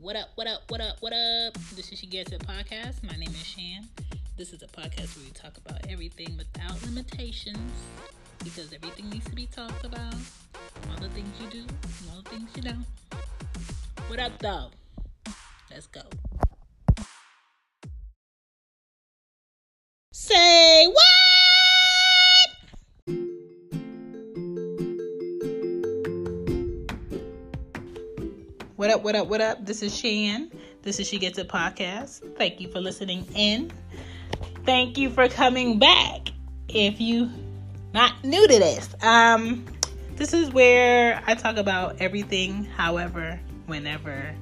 What up, what up, what up, what up? This is She Gets It Podcast. My name is Shan. This is a podcast where we talk about everything without limitations because everything needs to be talked about. All the things you do, all the things you don't. What up, though? Let's go. Say what? What up, what up, what up? This is Shan. This is She Gets It Podcast. Thank you for listening in. Thank you for coming back. If you not new to this, um, this is where I talk about everything, however, whenever,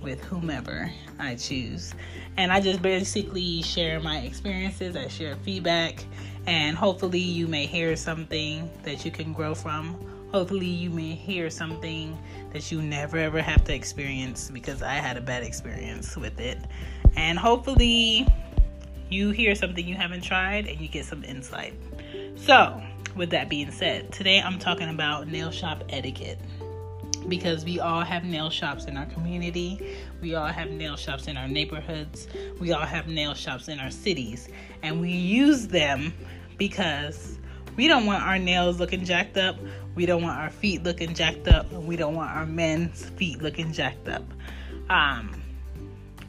with whomever I choose. And I just basically share my experiences, I share feedback, and hopefully you may hear something that you can grow from. Hopefully you may hear something that you never ever have to experience because I had a bad experience with it. And hopefully you hear something you haven't tried and you get some insight. So, with that being said, today I'm talking about nail shop etiquette because we all have nail shops in our community. We all have nail shops in our neighborhoods. We all have nail shops in our cities. And we use them because we don't want our nails looking jacked up. We don't want our feet looking jacked up. We don't want our men's feet looking jacked up. Um,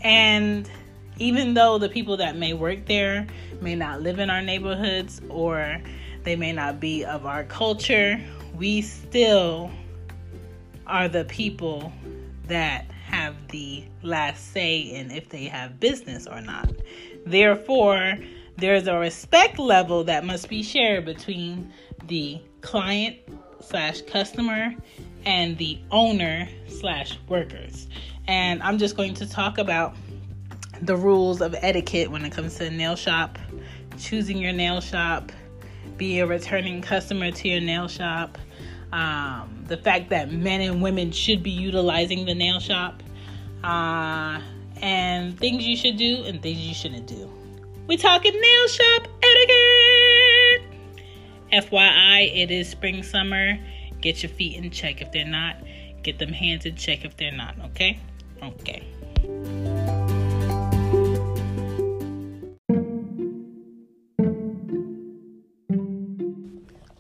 and even though the people that may work there may not live in our neighborhoods or they may not be of our culture, we still are the people that have the last say in if they have business or not. Therefore, there's a respect level that must be shared between the client slash customer and the owner slash workers. And I'm just going to talk about the rules of etiquette when it comes to nail shop, choosing your nail shop, be a returning customer to your nail shop, um, the fact that men and women should be utilizing the nail shop, uh, and things you should do and things you shouldn't do. We talking nail shop etiquette. FYI, it is spring summer. Get your feet in check if they're not. Get them hands in check if they're not. Okay. Okay.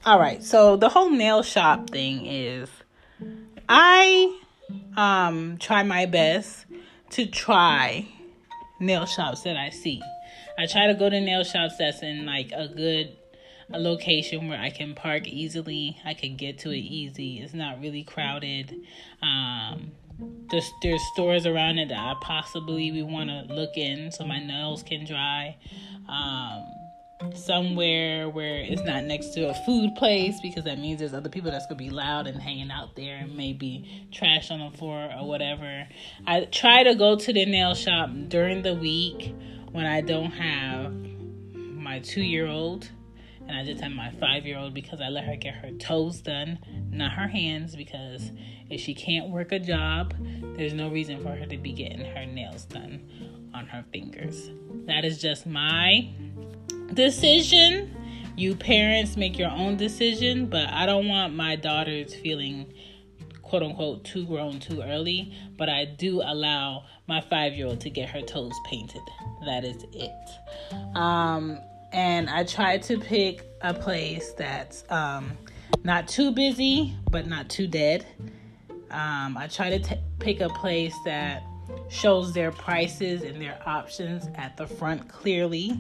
All right. So the whole nail shop thing is I um try my best to try nail shops that I see. I try to go to nail shops that's in like a good a location where I can park easily. I can get to it easy. It's not really crowded. Um, there's there's stores around it that I possibly we want to look in so my nails can dry. Um, somewhere where it's not next to a food place because that means there's other people that's gonna be loud and hanging out there and maybe trash on the floor or whatever. I try to go to the nail shop during the week when I don't have my two year old and I just have my five year old because I let her get her toes done, not her hands, because if she can't work a job, there's no reason for her to be getting her nails done on her fingers. That is just my decision. You parents make your own decision, but I don't want my daughters feeling quote unquote too grown too early, but I do allow my five year old to get her toes painted. That is it. Um, and I try to pick a place that's um, not too busy but not too dead. Um, I try to t- pick a place that shows their prices and their options at the front clearly.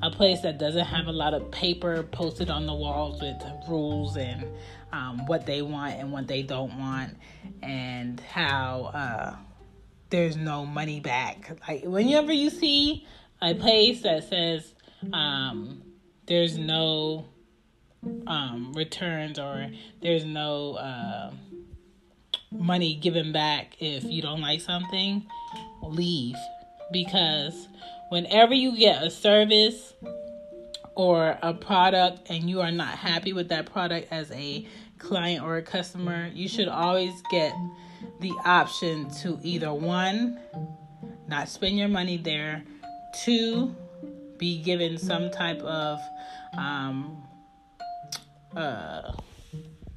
A place that doesn't have a lot of paper posted on the walls with rules and um, what they want and what they don't want, and how uh, there's no money back. Like whenever you see a place that says um, there's no um, returns or there's no uh, money given back if you don't like something, leave. Because whenever you get a service or a product and you are not happy with that product as a client or a customer, you should always get the option to either one, not spend your money there, two, be given some type of um, uh,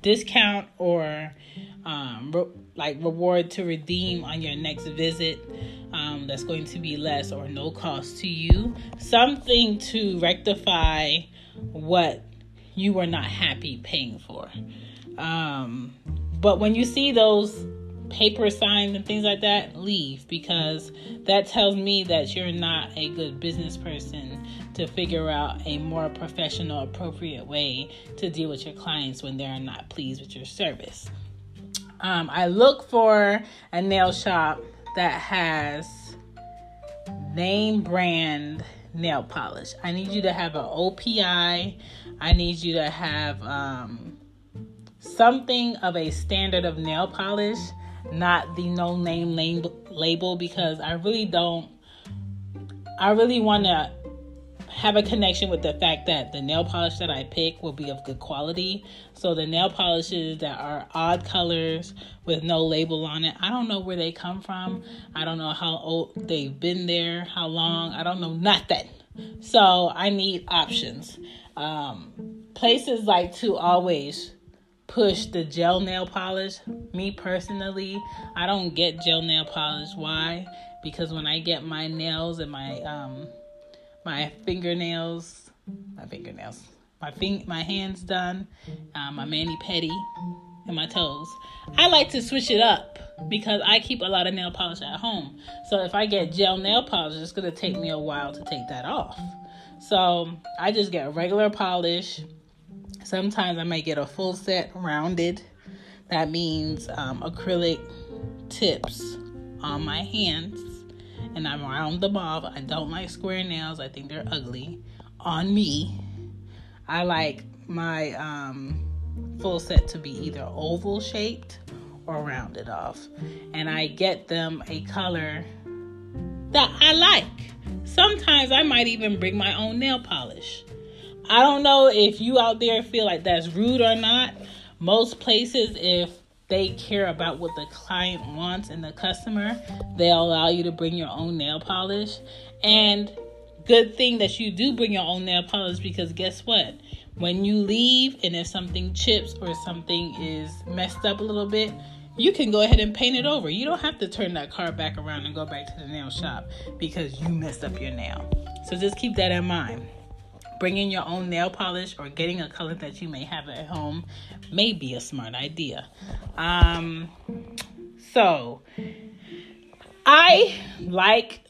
discount or um, re- like reward to redeem on your next visit um, that's going to be less or no cost to you. Something to rectify what you were not happy paying for. Um, but when you see those paper signs and things like that, leave because that tells me that you're not a good business person to figure out a more professional, appropriate way to deal with your clients when they're not pleased with your service. Um, I look for a nail shop that has name brand nail polish. I need you to have an OPI. I need you to have um, something of a standard of nail polish, not the no name label, because I really don't. I really want to have a connection with the fact that the nail polish that I pick will be of good quality. So the nail polishes that are odd colors with no label on it, I don't know where they come from. I don't know how old they've been there, how long. I don't know nothing. So I need options. Um, places like to always push the gel nail polish. Me personally, I don't get gel nail polish. Why? Because when I get my nails and my um, my fingernails, my fingernails, my fing- my hands done, uh, my mani pedi, and my toes. I like to switch it up because I keep a lot of nail polish at home. So if I get gel nail polish, it's gonna take me a while to take that off. So I just get regular polish. Sometimes I might get a full set rounded. That means um, acrylic tips on my hands and I'm around the mob. I don't like square nails. I think they're ugly on me. I like my um, full set to be either oval shaped or rounded off. And I get them a color that I like. Sometimes I might even bring my own nail polish. I don't know if you out there feel like that's rude or not. Most places, if they care about what the client wants and the customer, they'll allow you to bring your own nail polish. And good thing that you do bring your own nail polish because guess what? When you leave and if something chips or something is messed up a little bit, you can go ahead and paint it over. You don't have to turn that car back around and go back to the nail shop because you messed up your nail. So just keep that in mind bringing your own nail polish or getting a color that you may have at home may be a smart idea. Um, so, I like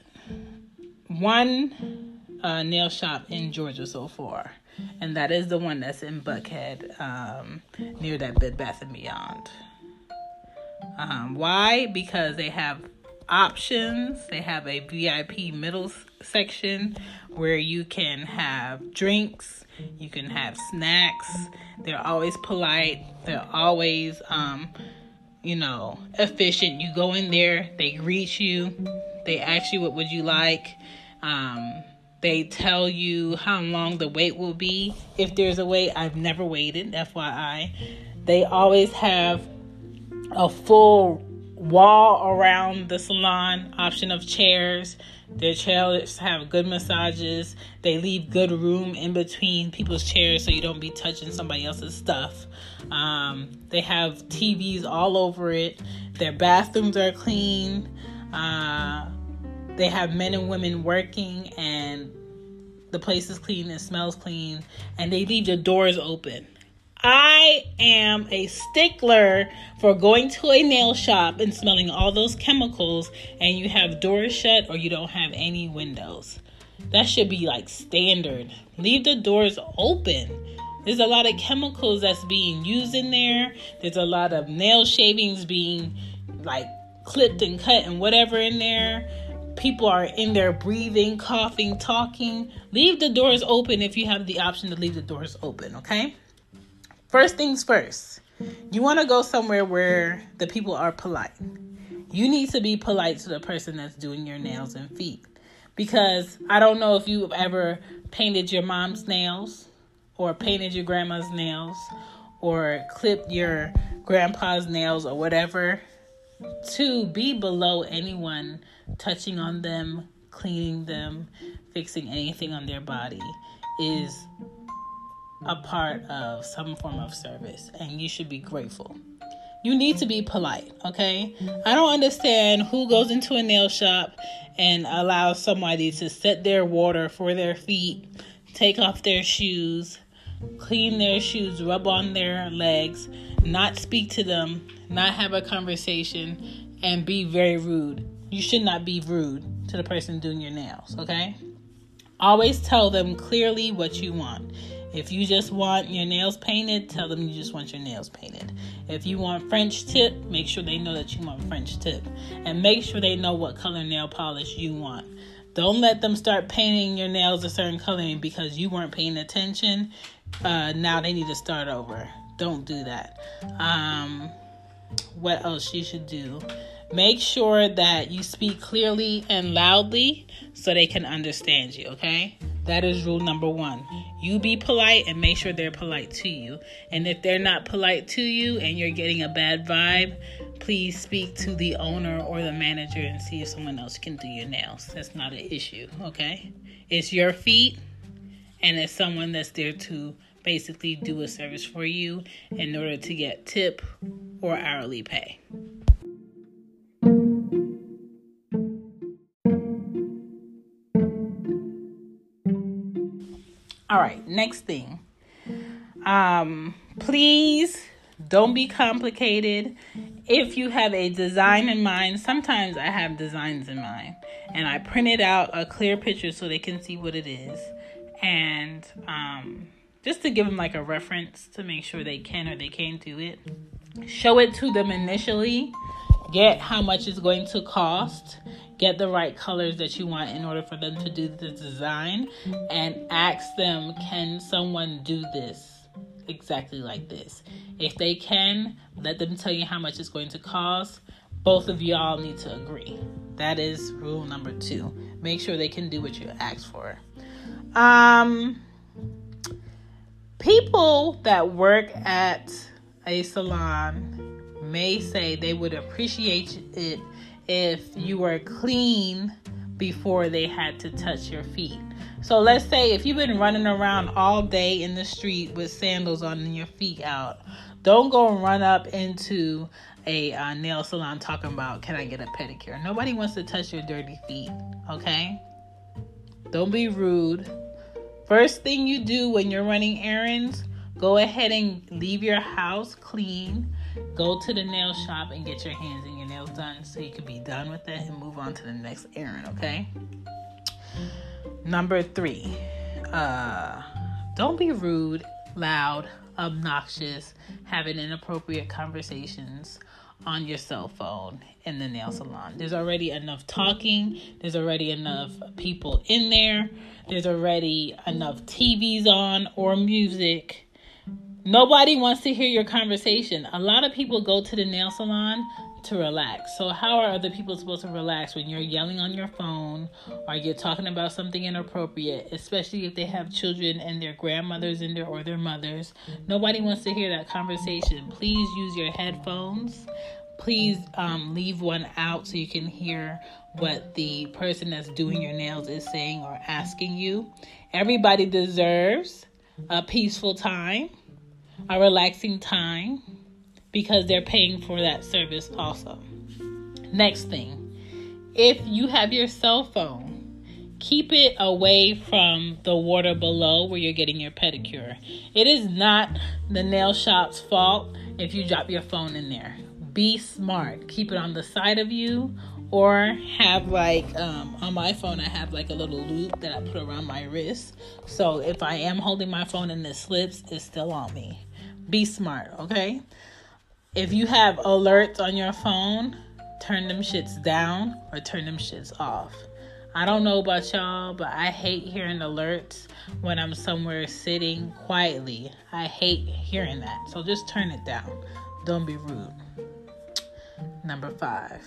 one uh, nail shop in Georgia so far, and that is the one that's in Buckhead um, near that Bed Bath and Beyond. Um, why? Because they have options. They have a VIP middle section where you can have drinks, you can have snacks. They're always polite. They're always um you know, efficient. You go in there, they greet you, they ask you what would you like. Um they tell you how long the wait will be. If there's a wait, I've never waited, FYI. They always have a full wall around the salon, option of chairs. Their chairs have good massages. They leave good room in between people's chairs so you don't be touching somebody else's stuff. Um, they have TVs all over it. Their bathrooms are clean. Uh, they have men and women working, and the place is clean and smells clean. And they leave the doors open. I am a stickler for going to a nail shop and smelling all those chemicals and you have doors shut or you don't have any windows. That should be like standard. Leave the doors open. There's a lot of chemicals that's being used in there. There's a lot of nail shavings being like clipped and cut and whatever in there. People are in there breathing, coughing, talking. Leave the doors open if you have the option to leave the doors open, okay? First things first, you want to go somewhere where the people are polite. You need to be polite to the person that's doing your nails and feet. Because I don't know if you've ever painted your mom's nails or painted your grandma's nails or clipped your grandpa's nails or whatever. To be below anyone touching on them, cleaning them, fixing anything on their body is a part of some form of service and you should be grateful. You need to be polite, okay? I don't understand who goes into a nail shop and allows somebody to set their water for their feet, take off their shoes, clean their shoes, rub on their legs, not speak to them, not have a conversation, and be very rude. You should not be rude to the person doing your nails, okay? Always tell them clearly what you want. If you just want your nails painted, tell them you just want your nails painted. If you want French tip, make sure they know that you want French tip. And make sure they know what color nail polish you want. Don't let them start painting your nails a certain color because you weren't paying attention. Uh, now they need to start over. Don't do that. Um, what else you should do? Make sure that you speak clearly and loudly so they can understand you, okay? That is rule number one. You be polite and make sure they're polite to you. And if they're not polite to you and you're getting a bad vibe, please speak to the owner or the manager and see if someone else can do your nails. That's not an issue, okay? It's your feet and it's someone that's there to basically do a service for you in order to get tip or hourly pay. All right, next thing. Um, please don't be complicated. If you have a design in mind, sometimes I have designs in mind and I printed out a clear picture so they can see what it is. And um, just to give them like a reference to make sure they can or they can't do it, show it to them initially, get how much it's going to cost, get the right colors that you want in order for them to do the design and ask them can someone do this exactly like this? If they can let them tell you how much it's going to cost. Both of y'all need to agree. That is rule number two. Make sure they can do what you ask for. Um people that work at a salon may say they would appreciate it if you were clean before they had to touch your feet. So let's say if you've been running around all day in the street with sandals on and your feet out, don't go run up into a uh, nail salon talking about can I get a pedicure. Nobody wants to touch your dirty feet, okay? Don't be rude. First thing you do when you're running errands, go ahead and leave your house clean. Go to the nail shop and get your hands and your nails done so you can be done with it and move on to the next errand, okay? Number three, uh, don't be rude, loud, obnoxious, having inappropriate conversations on your cell phone in the nail salon. There's already enough talking, there's already enough people in there, there's already enough TVs on or music. Nobody wants to hear your conversation. A lot of people go to the nail salon to relax. So, how are other people supposed to relax when you're yelling on your phone or you're talking about something inappropriate, especially if they have children and their grandmothers in there or their mothers? Nobody wants to hear that conversation. Please use your headphones. Please um, leave one out so you can hear what the person that's doing your nails is saying or asking you. Everybody deserves a peaceful time, a relaxing time because they're paying for that service also. Next thing, if you have your cell phone, keep it away from the water below where you're getting your pedicure. It is not the nail shop's fault if you drop your phone in there. Be smart. Keep it on the side of you or have like um, on my phone i have like a little loop that i put around my wrist so if i am holding my phone and it slips it's still on me be smart okay if you have alerts on your phone, turn them shits down or turn them shits off. I don't know about y'all, but I hate hearing alerts when I'm somewhere sitting quietly. I hate hearing that. So just turn it down. Don't be rude. Number five.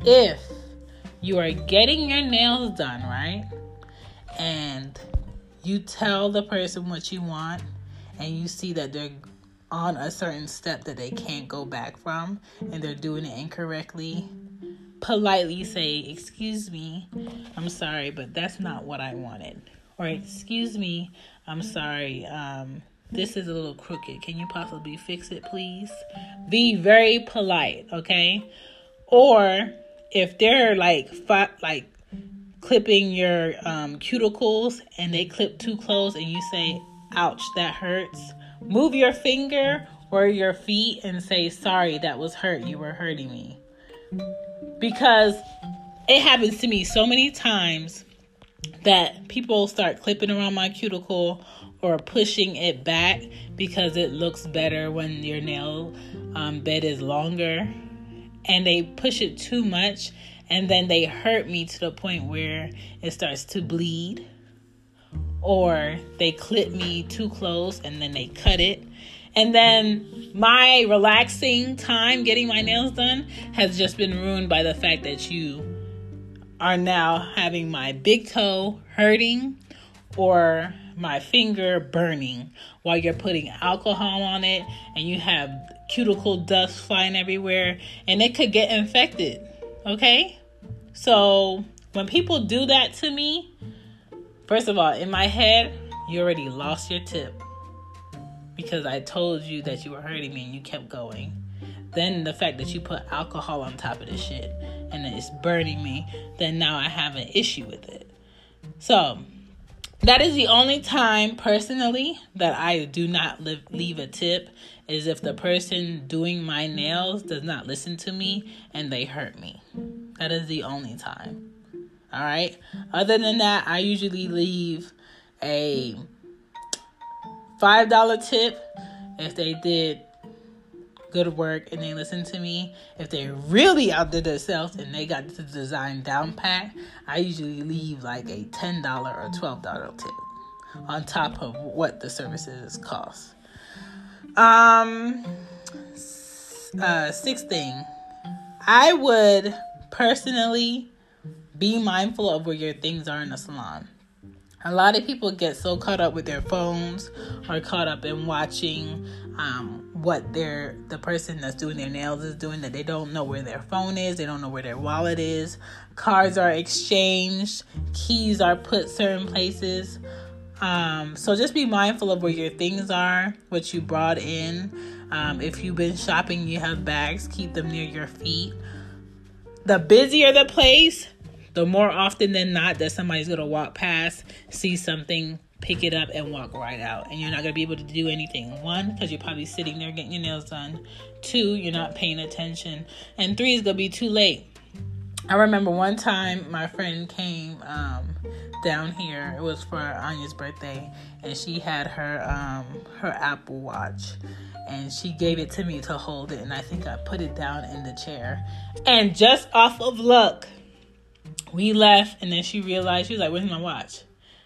If you are getting your nails done, right? And you tell the person what you want and you see that they're on a certain step that they can't go back from and they're doing it incorrectly, politely say, Excuse me, I'm sorry, but that's not what I wanted. Or, Excuse me, I'm sorry. Um, this is a little crooked. Can you possibly fix it, please? Be very polite, okay? Or if they're like fi- like clipping your um, cuticles and they clip too close and you say, ouch, that hurts, move your finger or your feet and say, sorry, that was hurt. You were hurting me. Because it happens to me so many times that people start clipping around my cuticle or pushing it back because it looks better when your nail um, bed is longer and they push it too much and then they hurt me to the point where it starts to bleed or they clip me too close and then they cut it and then my relaxing time getting my nails done has just been ruined by the fact that you are now having my big toe hurting or my finger burning while you're putting alcohol on it and you have cuticle dust flying everywhere and it could get infected. Okay? So when people do that to me, first of all, in my head, you already lost your tip because I told you that you were hurting me and you kept going. Then the fact that you put alcohol on top of this shit and it's burning me, then now I have an issue with it. So that is the only time personally that I do not live, leave a tip is if the person doing my nails does not listen to me and they hurt me. That is the only time. All right. Other than that, I usually leave a $5 tip if they did good work and they listen to me. If they really outdid themselves and they got the design down pat, I usually leave like a $10 or $12 tip on top of what the services cost. Um, uh, sixth thing, I would personally be mindful of where your things are in the salon. A lot of people get so caught up with their phones or caught up in watching um, what their the person that's doing their nails is doing that they don't know where their phone is they don't know where their wallet is. Cards are exchanged keys are put certain places. Um, so just be mindful of where your things are what you brought in. Um, if you've been shopping you have bags keep them near your feet. The busier the place the more often than not that somebody's gonna walk past see something pick it up and walk right out. And you're not going to be able to do anything. One, because you're probably sitting there getting your nails done. Two, you're not paying attention. And three, it's going to be too late. I remember one time my friend came um, down here. It was for Anya's birthday, and she had her um, her Apple Watch, and she gave it to me to hold it. And I think I put it down in the chair. And just off of luck, we left, and then she realized she was like, "Where's my watch?"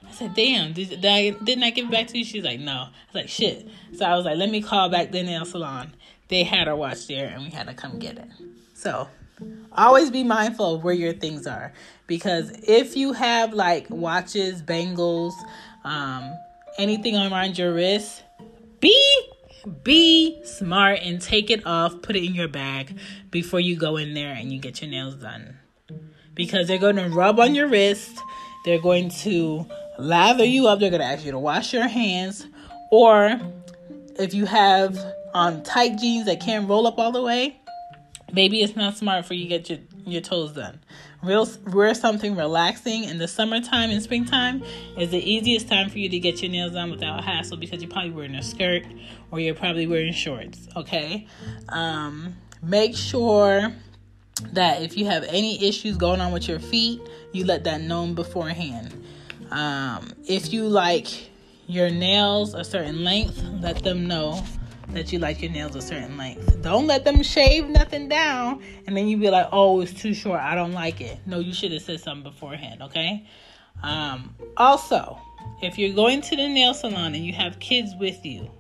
I said, damn, did, did I, didn't I give it back to you? She's like, no. I was like, shit. So I was like, let me call back the nail salon. They had our watch there and we had to come get it. So always be mindful of where your things are. Because if you have like watches, bangles, um, anything around your wrist, be be smart and take it off, put it in your bag before you go in there and you get your nails done. Because they're going to rub on your wrist. They're going to lather you up. They're going to ask you to wash your hands. Or if you have on um, tight jeans that can't roll up all the way, maybe it's not smart for you to get your, your toes done. Real, wear something relaxing in the summertime and springtime is the easiest time for you to get your nails done without hassle because you're probably wearing a skirt or you're probably wearing shorts. Okay, um, make sure that if you have any issues going on with your feet, you let that known beforehand. Um, if you like your nails a certain length, let them know that you like your nails a certain length. Don't let them shave nothing down and then you be like, oh, it's too short. I don't like it. No, you should have said something beforehand, okay? Um, also, if you're going to the nail salon and you have kids with you,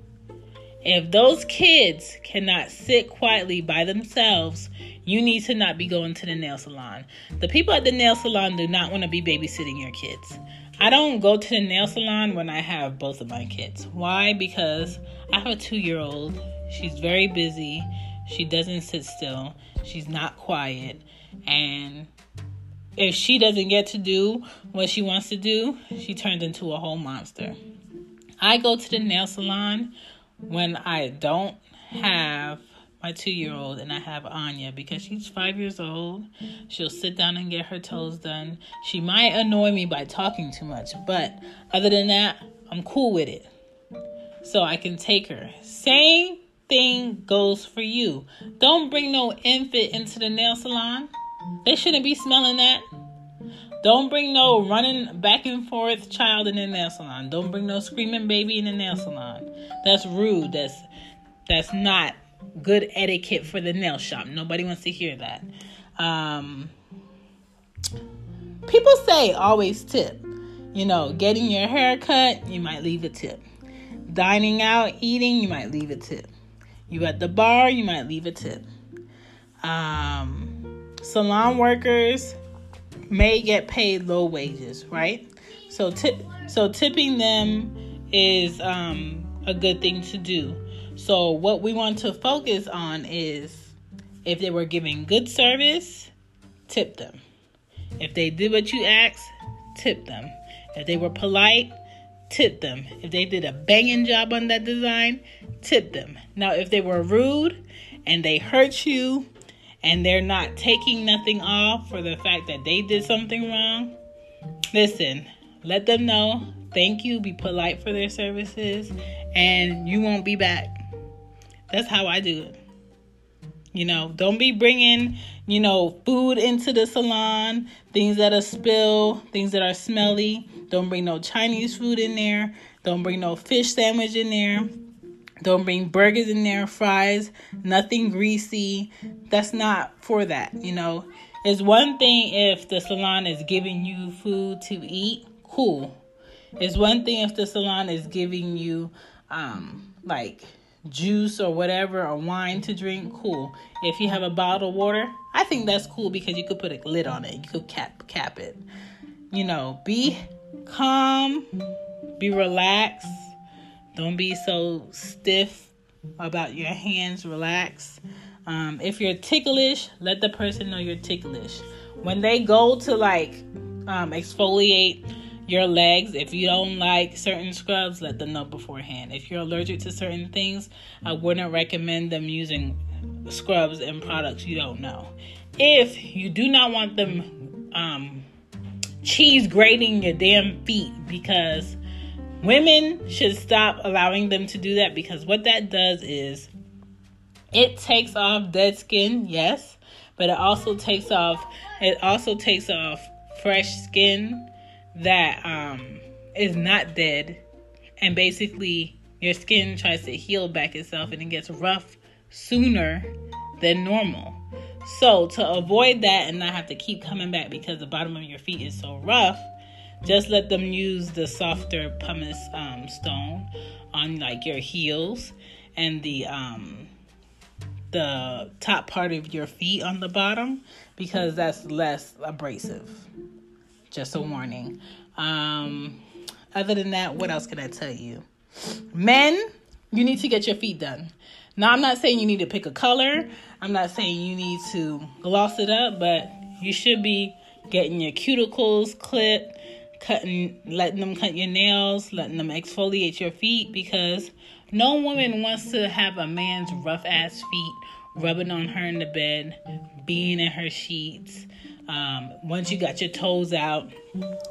if those kids cannot sit quietly by themselves, you need to not be going to the nail salon. The people at the nail salon do not want to be babysitting your kids. I don't go to the nail salon when I have both of my kids. Why? Because I have a two year old. She's very busy. She doesn't sit still. She's not quiet. And if she doesn't get to do what she wants to do, she turns into a whole monster. I go to the nail salon when I don't have my two year old and I have Anya because she's five years old. She'll sit down and get her toes done. She might annoy me by talking too much, but other than that, I'm cool with it. So I can take her. Same thing goes for you. Don't bring no infant into the nail salon. They shouldn't be smelling that. Don't bring no running back and forth child in the nail salon. Don't bring no screaming baby in the nail salon. That's rude. That's that's not good etiquette for the nail shop. Nobody wants to hear that. Um, people say always tip. You know, getting your hair cut, you might leave a tip. Dining out, eating, you might leave a tip. You at the bar, you might leave a tip. Um, salon workers may get paid low wages, right? So tip, so tipping them is um, a good thing to do. So, what we want to focus on is if they were giving good service, tip them. If they did what you asked, tip them. If they were polite, tip them. If they did a banging job on that design, tip them. Now, if they were rude and they hurt you and they're not taking nothing off for the fact that they did something wrong, listen, let them know. Thank you. Be polite for their services, and you won't be back. That's how I do it. You know, don't be bringing, you know, food into the salon, things that are spill, things that are smelly. Don't bring no Chinese food in there. Don't bring no fish sandwich in there. Don't bring burgers in there, fries, nothing greasy. That's not for that, you know. It's one thing if the salon is giving you food to eat, cool. It's one thing if the salon is giving you um like juice or whatever or wine to drink, cool. If you have a bottle of water, I think that's cool because you could put a lid on it. You could cap cap it. You know, be calm, be relaxed. Don't be so stiff about your hands. Relax. Um, if you're ticklish, let the person know you're ticklish. When they go to like um, exfoliate your legs. If you don't like certain scrubs, let them know beforehand. If you're allergic to certain things, I wouldn't recommend them using scrubs and products you don't know. If you do not want them um, cheese grating your damn feet, because women should stop allowing them to do that because what that does is it takes off dead skin, yes, but it also takes off it also takes off fresh skin that um, is not dead, and basically your skin tries to heal back itself and it gets rough sooner than normal. So, to avoid that and not have to keep coming back because the bottom of your feet is so rough, just let them use the softer pumice um, stone on like your heels and the um, the top part of your feet on the bottom because that's less abrasive. Just a warning. Um, other than that, what else can I tell you? Men, you need to get your feet done. Now, I'm not saying you need to pick a color. I'm not saying you need to gloss it up, but you should be getting your cuticles clipped, cutting, letting them cut your nails, letting them exfoliate your feet because no woman wants to have a man's rough ass feet rubbing on her in the bed, being in her sheets, um, once you got your toes out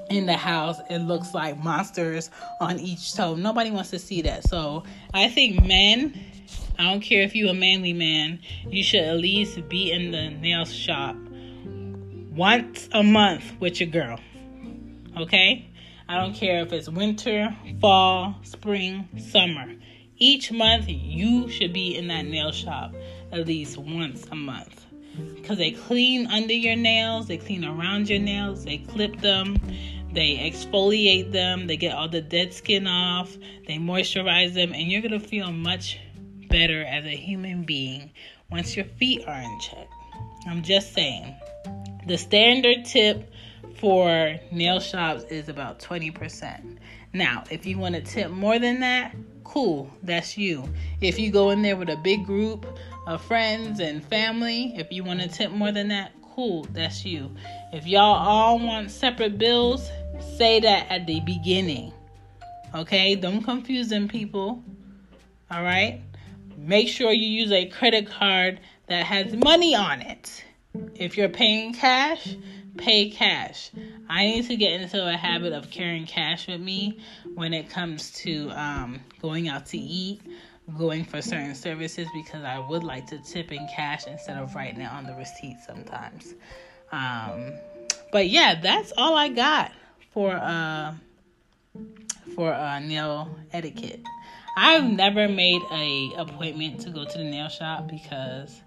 in the house, it looks like monsters on each toe. Nobody wants to see that. So I think men, I don't care if you're a manly man, you should at least be in the nail shop once a month with your girl. Okay? I don't care if it's winter, fall, spring, summer. Each month, you should be in that nail shop at least once a month because they clean under your nails, they clean around your nails, they clip them, they exfoliate them, they get all the dead skin off, they moisturize them, and you're gonna feel much better as a human being once your feet are in check. I'm just saying. The standard tip for nail shops is about 20%. Now, if you want to tip more than that, cool, that's you. If you go in there with a big group of friends and family. If you want to tip more than that, cool, that's you. If y'all all want separate bills, say that at the beginning. Okay, don't confuse them, people. All right, make sure you use a credit card that has money on it. If you're paying cash, pay cash. I need to get into a habit of carrying cash with me when it comes to um, going out to eat, going for certain services, because I would like to tip in cash instead of writing it on the receipt sometimes. Um, but yeah, that's all I got for uh, for uh, nail etiquette. I've never made a appointment to go to the nail shop because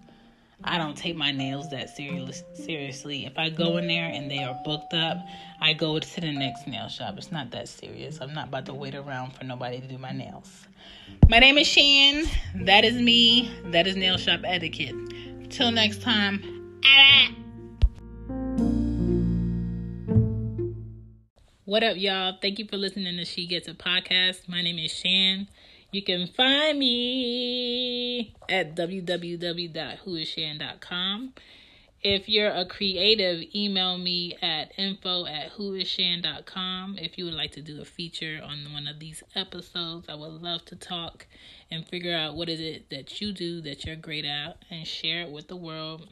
I don't take my nails that serious, seriously. If I go in there and they are booked up, I go to the next nail shop. It's not that serious. I'm not about to wait around for nobody to do my nails. My name is Shan. That is me. That is nail shop etiquette. Till next time. What up, y'all? Thank you for listening to She Gets It Podcast. My name is Shan. You can find me at www.whoisshan.com. If you're a creative, email me at info at whoisshan.com. If you would like to do a feature on one of these episodes, I would love to talk and figure out what is it that you do that you're great at and share it with the world.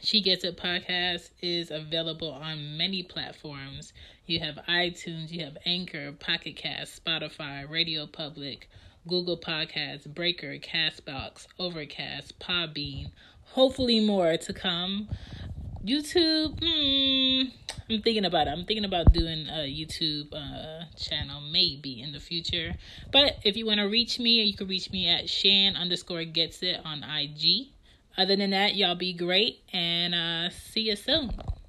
She Gets It podcast is available on many platforms. You have iTunes, you have Anchor, Pocket Cast, Spotify, Radio Public, Google Podcasts, Breaker, Castbox, Overcast, Podbean. Hopefully, more to come. YouTube, mm, I'm thinking about it. I'm thinking about doing a YouTube uh, channel maybe in the future. But if you want to reach me, you can reach me at Shan underscore gets it on IG. Other than that, y'all be great and uh, see you soon.